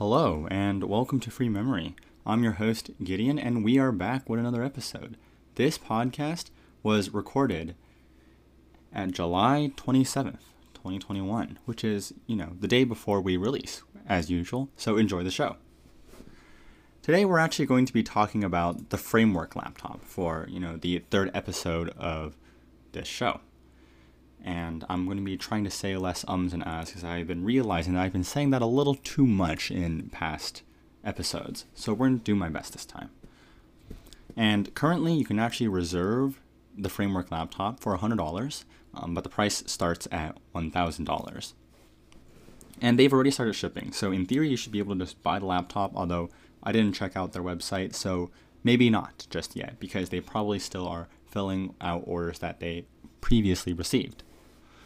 Hello, and welcome to Free Memory. I'm your host, Gideon, and we are back with another episode. This podcast was recorded at July 27th, 2021, which is, you know, the day before we release, as usual, so enjoy the show. Today we're actually going to be talking about the framework laptop for, you know, the third episode of this show. And I'm going to be trying to say less ums and ahs because I've been realizing that I've been saying that a little too much in past episodes. So we're going to do my best this time. And currently, you can actually reserve the framework laptop for $100, um, but the price starts at $1,000. And they've already started shipping. So, in theory, you should be able to just buy the laptop, although I didn't check out their website, so maybe not just yet, because they probably still are filling out orders that they previously received.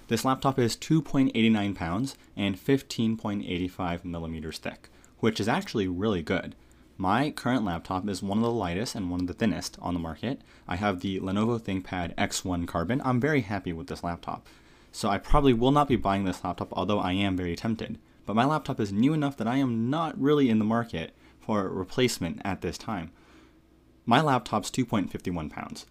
This laptop is 2.89 pounds and 15.85 millimeters thick, which is actually really good. My current laptop is one of the lightest and one of the thinnest on the market. I have the Lenovo ThinkPad X1 Carbon. I'm very happy with this laptop. So I probably will not be buying this laptop, although I am very tempted. But my laptop is new enough that I am not really in the market for a replacement at this time. My laptop's 2.51 pounds,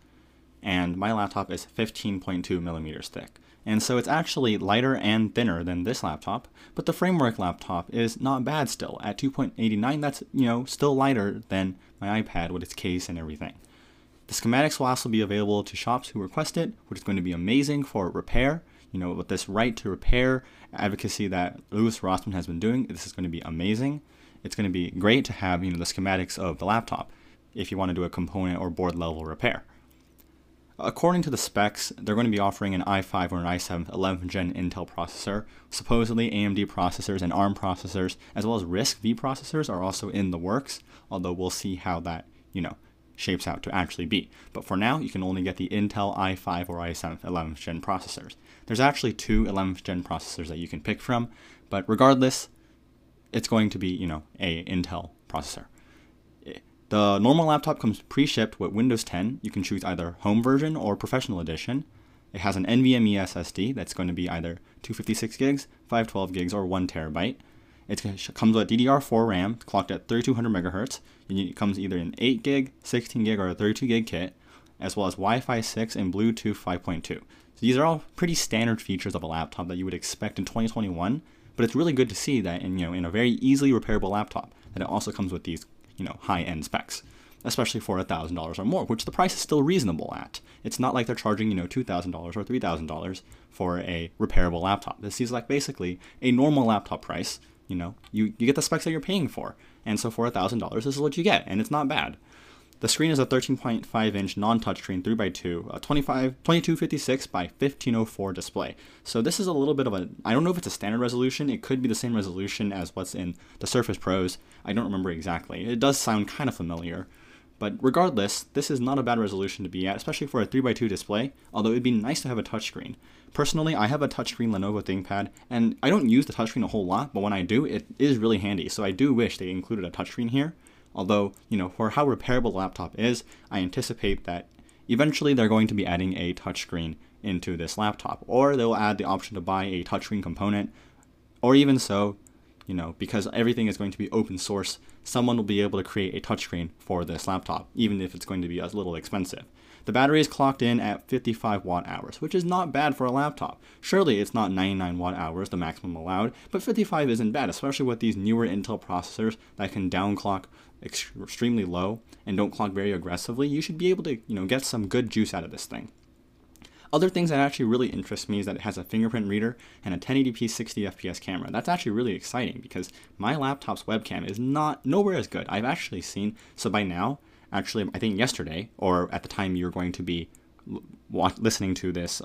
and my laptop is 15.2 millimeters thick. And so it's actually lighter and thinner than this laptop, but the framework laptop is not bad still. At 2.89, that's, you know, still lighter than my iPad with its case and everything. The schematics will also be available to shops who request it, which is going to be amazing for repair. You know, with this right to repair advocacy that Louis Rossmann has been doing, this is going to be amazing. It's going to be great to have, you know, the schematics of the laptop if you want to do a component or board level repair. According to the specs, they're going to be offering an i5 or an i7 11th gen Intel processor. Supposedly, AMD processors and ARM processors, as well as RISC V processors, are also in the works. Although we'll see how that, you know, shapes out to actually be. But for now, you can only get the Intel i5 or i7 11th gen processors. There's actually two 11th gen processors that you can pick from, but regardless, it's going to be, you know, a Intel processor. The normal laptop comes pre-shipped with Windows 10. You can choose either home version or professional edition. It has an NVMe SSD that's going to be either 256 gigs, 512 gigs, or 1 terabyte. It comes with DDR4 RAM clocked at 3200 megahertz. It comes either in 8 gig, 16 gig, or a 32 gig kit, as well as Wi-Fi 6 and Bluetooth 5.2. So these are all pretty standard features of a laptop that you would expect in 2021. But it's really good to see that in you know in a very easily repairable laptop that it also comes with these you know, high end specs, especially for $1,000 or more, which the price is still reasonable at. It's not like they're charging, you know, $2,000 or $3,000 for a repairable laptop. This is like basically a normal laptop price. You know, you, you get the specs that you're paying for. And so for $1,000, this is what you get, and it's not bad. The screen is a 13.5 inch non touchscreen 3x2, a 25, 2256 by 1504 display. So this is a little bit of a, I don't know if it's a standard resolution. It could be the same resolution as what's in the Surface Pros. I don't remember exactly. It does sound kind of familiar. But regardless, this is not a bad resolution to be at, especially for a 3x2 display, although it'd be nice to have a touchscreen. Personally, I have a touchscreen Lenovo ThinkPad, and I don't use the touchscreen a whole lot, but when I do, it is really handy, so I do wish they included a touchscreen here. Although, you know, for how repairable the laptop is, I anticipate that eventually they're going to be adding a touchscreen into this laptop, or they'll add the option to buy a touchscreen component, or even so, you know, because everything is going to be open source, someone will be able to create a touchscreen for this laptop, even if it's going to be a little expensive. The battery is clocked in at 55 watt hours, which is not bad for a laptop. Surely it's not 99 watt hours, the maximum allowed, but 55 isn't bad, especially with these newer Intel processors that can downclock extremely low and don't clock very aggressively. You should be able to, you know, get some good juice out of this thing. Other things that actually really interest me is that it has a fingerprint reader and a 1080p 60 FPS camera. That's actually really exciting because my laptop's webcam is not nowhere as good. I've actually seen so by now, actually I think yesterday or at the time you're going to be listening to this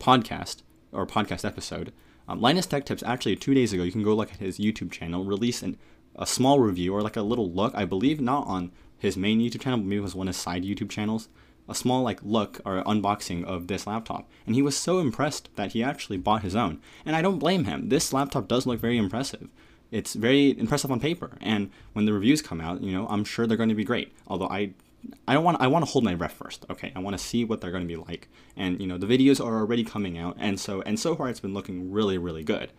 podcast or podcast episode, um, Linus Tech Tips actually two days ago you can go look at his YouTube channel release an, a small review or like a little look. I believe not on his main YouTube channel, but maybe it was one of his side YouTube channels a small like look or unboxing of this laptop. And he was so impressed that he actually bought his own. And i don't blame him. This laptop does look very impressive. It's very impressive on paper. And when the reviews come out you know i'm sure they're going to be great. Although i i don't want i want to hold my breath first okay? I want to see what they're going to be like. And you know the videos are already coming out. And so and so far it's been looking really really good.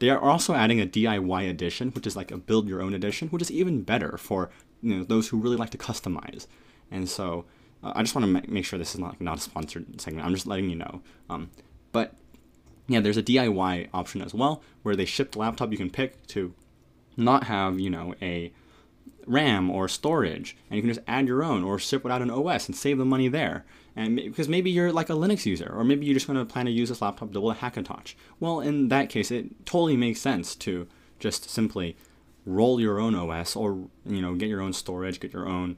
They are also adding a DIY edition, which is like a build your own edition, which is even better for you know those who really like to customize. And so uh, I just want to ma- make sure this is not like, not a sponsored segment. I'm just letting you know. Um, but yeah, there's a DIY option as well where they ship the laptop you can pick to not have you know a RAM or storage, and you can just add your own or ship without an OS and save the money there. And because maybe you're like a Linux user, or maybe you're just going to plan to use this laptop to build a Hackintosh. Well, in that case, it totally makes sense to just simply roll your own OS, or you know, get your own storage, get your own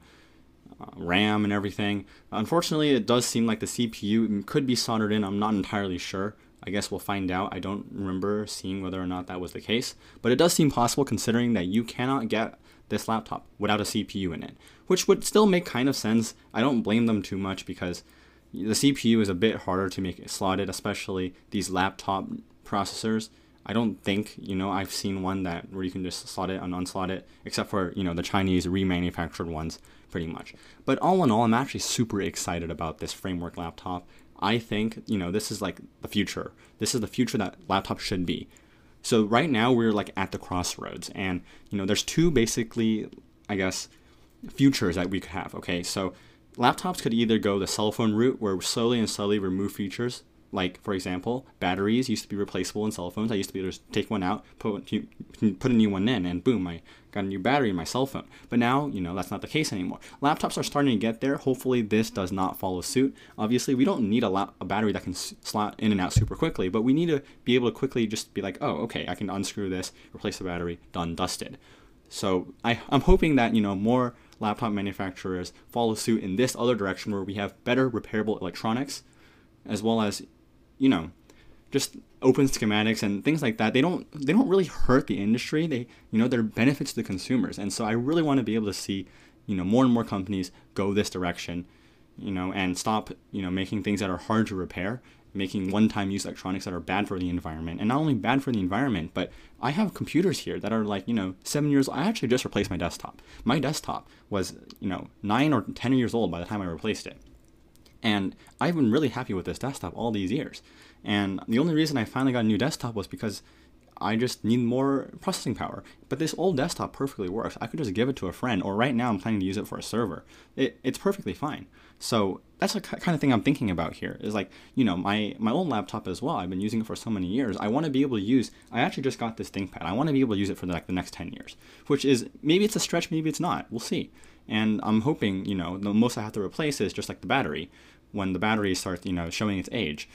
RAM and everything. Unfortunately, it does seem like the CPU could be soldered in. I'm not entirely sure. I guess we'll find out. I don't remember seeing whether or not that was the case, but it does seem possible considering that you cannot get this laptop without a CPU in it, which would still make kind of sense. I don't blame them too much because the CPU is a bit harder to make slotted, especially these laptop processors. I don't think, you know, I've seen one that where you can just slot it and unslot it, except for, you know, the Chinese remanufactured ones, pretty much. But all in all, I'm actually super excited about this framework laptop. I think, you know, this is like the future. This is the future that laptops should be. So right now we're like at the crossroads, and you know, there's two basically, I guess, futures that we could have. Okay, so laptops could either go the cell phone route, where slowly and slowly remove features like, for example, batteries used to be replaceable in cell phones. I used to be able to take one out, put put a new one in, and boom, I got a new battery in my cell phone. But now, you know, that's not the case anymore. Laptops are starting to get there. Hopefully, this does not follow suit. Obviously, we don't need a, lap- a battery that can slot in and out super quickly, but we need to be able to quickly just be like, oh, okay, I can unscrew this, replace the battery, done, dusted. So I, I'm hoping that you know more laptop manufacturers follow suit in this other direction where we have better repairable electronics as well as you know, just open schematics and things like that. They don't they don't really hurt the industry. They you know they're benefits to the consumers. And so I really want to be able to see you know more and more companies go this direction, you know, and stop you know making things that are hard to repair, making one-time use electronics that are bad for the environment, and not only bad for the environment, but I have computers here that are like you know seven years. old I actually just replaced my desktop. My desktop was you know nine or ten years old by the time I replaced it. And I've been really happy with this desktop all these years. And the only reason I finally got a new desktop was because I just need more processing power. But this old desktop perfectly works. I could just give it to a friend, or right now I'm planning to use it for a server. It, it's perfectly fine. So that's the kind of thing I'm thinking about here. Is like, you know, my my old laptop as well. I've been using it for so many years. I want to be able to use. I actually just got this ThinkPad. I want to be able to use it for the, like the next ten years. Which is maybe it's a stretch, maybe it's not. We'll see. And I'm hoping, you know, the most I have to replace is just like the battery when the battery starts, you know, showing its age.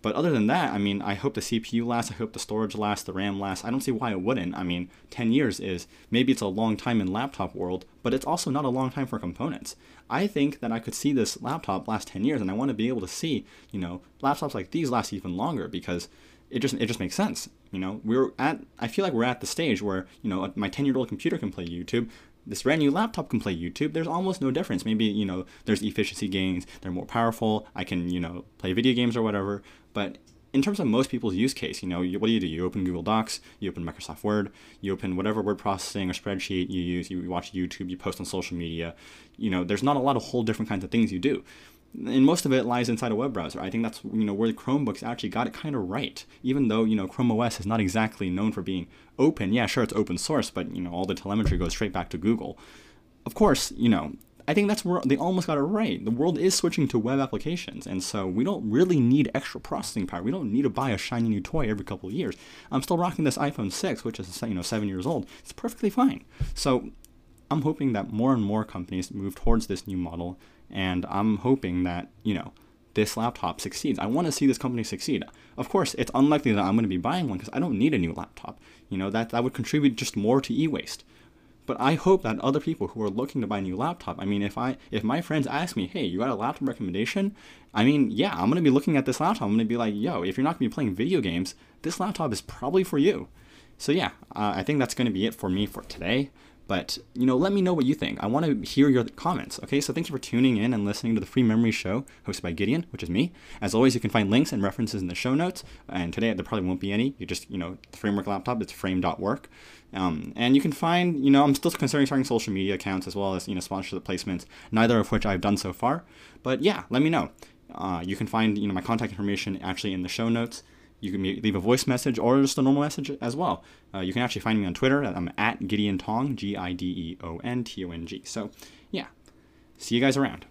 But other than that, I mean, I hope the CPU lasts, I hope the storage lasts, the RAM lasts. I don't see why it wouldn't. I mean, 10 years is maybe it's a long time in laptop world, but it's also not a long time for components. I think that I could see this laptop last 10 years and I want to be able to see, you know, laptops like these last even longer because it just it just makes sense. You know, we're at I feel like we're at the stage where, you know, my 10-year-old computer can play YouTube, this brand new laptop can play YouTube. There's almost no difference. Maybe, you know, there's efficiency gains, they're more powerful, I can, you know, play video games or whatever. But in terms of most people's use case, you know, you, what do you do? You open Google Docs, you open Microsoft Word, you open whatever word processing or spreadsheet you use, you watch YouTube, you post on social media. You know, there's not a lot of whole different kinds of things you do and most of it lies inside a web browser. I think that's you know where the Chromebooks actually got it kind of right. Even though you know Chrome OS is not exactly known for being open. Yeah, sure it's open source, but you know all the telemetry goes straight back to Google. Of course, you know I think that's where they almost got it right. The world is switching to web applications, and so we don't really need extra processing power. We don't need to buy a shiny new toy every couple of years. I'm still rocking this iPhone 6, which is you know seven years old. It's perfectly fine. So I'm hoping that more and more companies move towards this new model and I'm hoping that, you know, this laptop succeeds. I want to see this company succeed. Of course, it's unlikely that I'm going to be buying one because I don't need a new laptop. You know, that, that would contribute just more to e-waste. But I hope that other people who are looking to buy a new laptop, I mean, if I if my friends ask me, hey, you got a laptop recommendation? I mean, yeah, I'm gonna be looking at this laptop. I'm gonna be like, yo, if you're not gonna be playing video games, this laptop is probably for you. So yeah, uh, I think that's gonna be it for me for today. But, you know, let me know what you think. I want to hear your comments. Okay, so thank you for tuning in and listening to the Free Memory Show, hosted by Gideon, which is me. As always, you can find links and references in the show notes. And today, there probably won't be any. You just, you know, the framework laptop, it's frame.work. Um, and you can find, you know, I'm still considering starting social media accounts as well as, you know, sponsorship placements, neither of which I've done so far. But yeah, let me know. Uh, you can find, you know, my contact information actually in the show notes. You can leave a voice message or just a normal message as well. Uh, you can actually find me on Twitter. I'm at Gideon Tong, G I D E O N T O N G. So, yeah, see you guys around.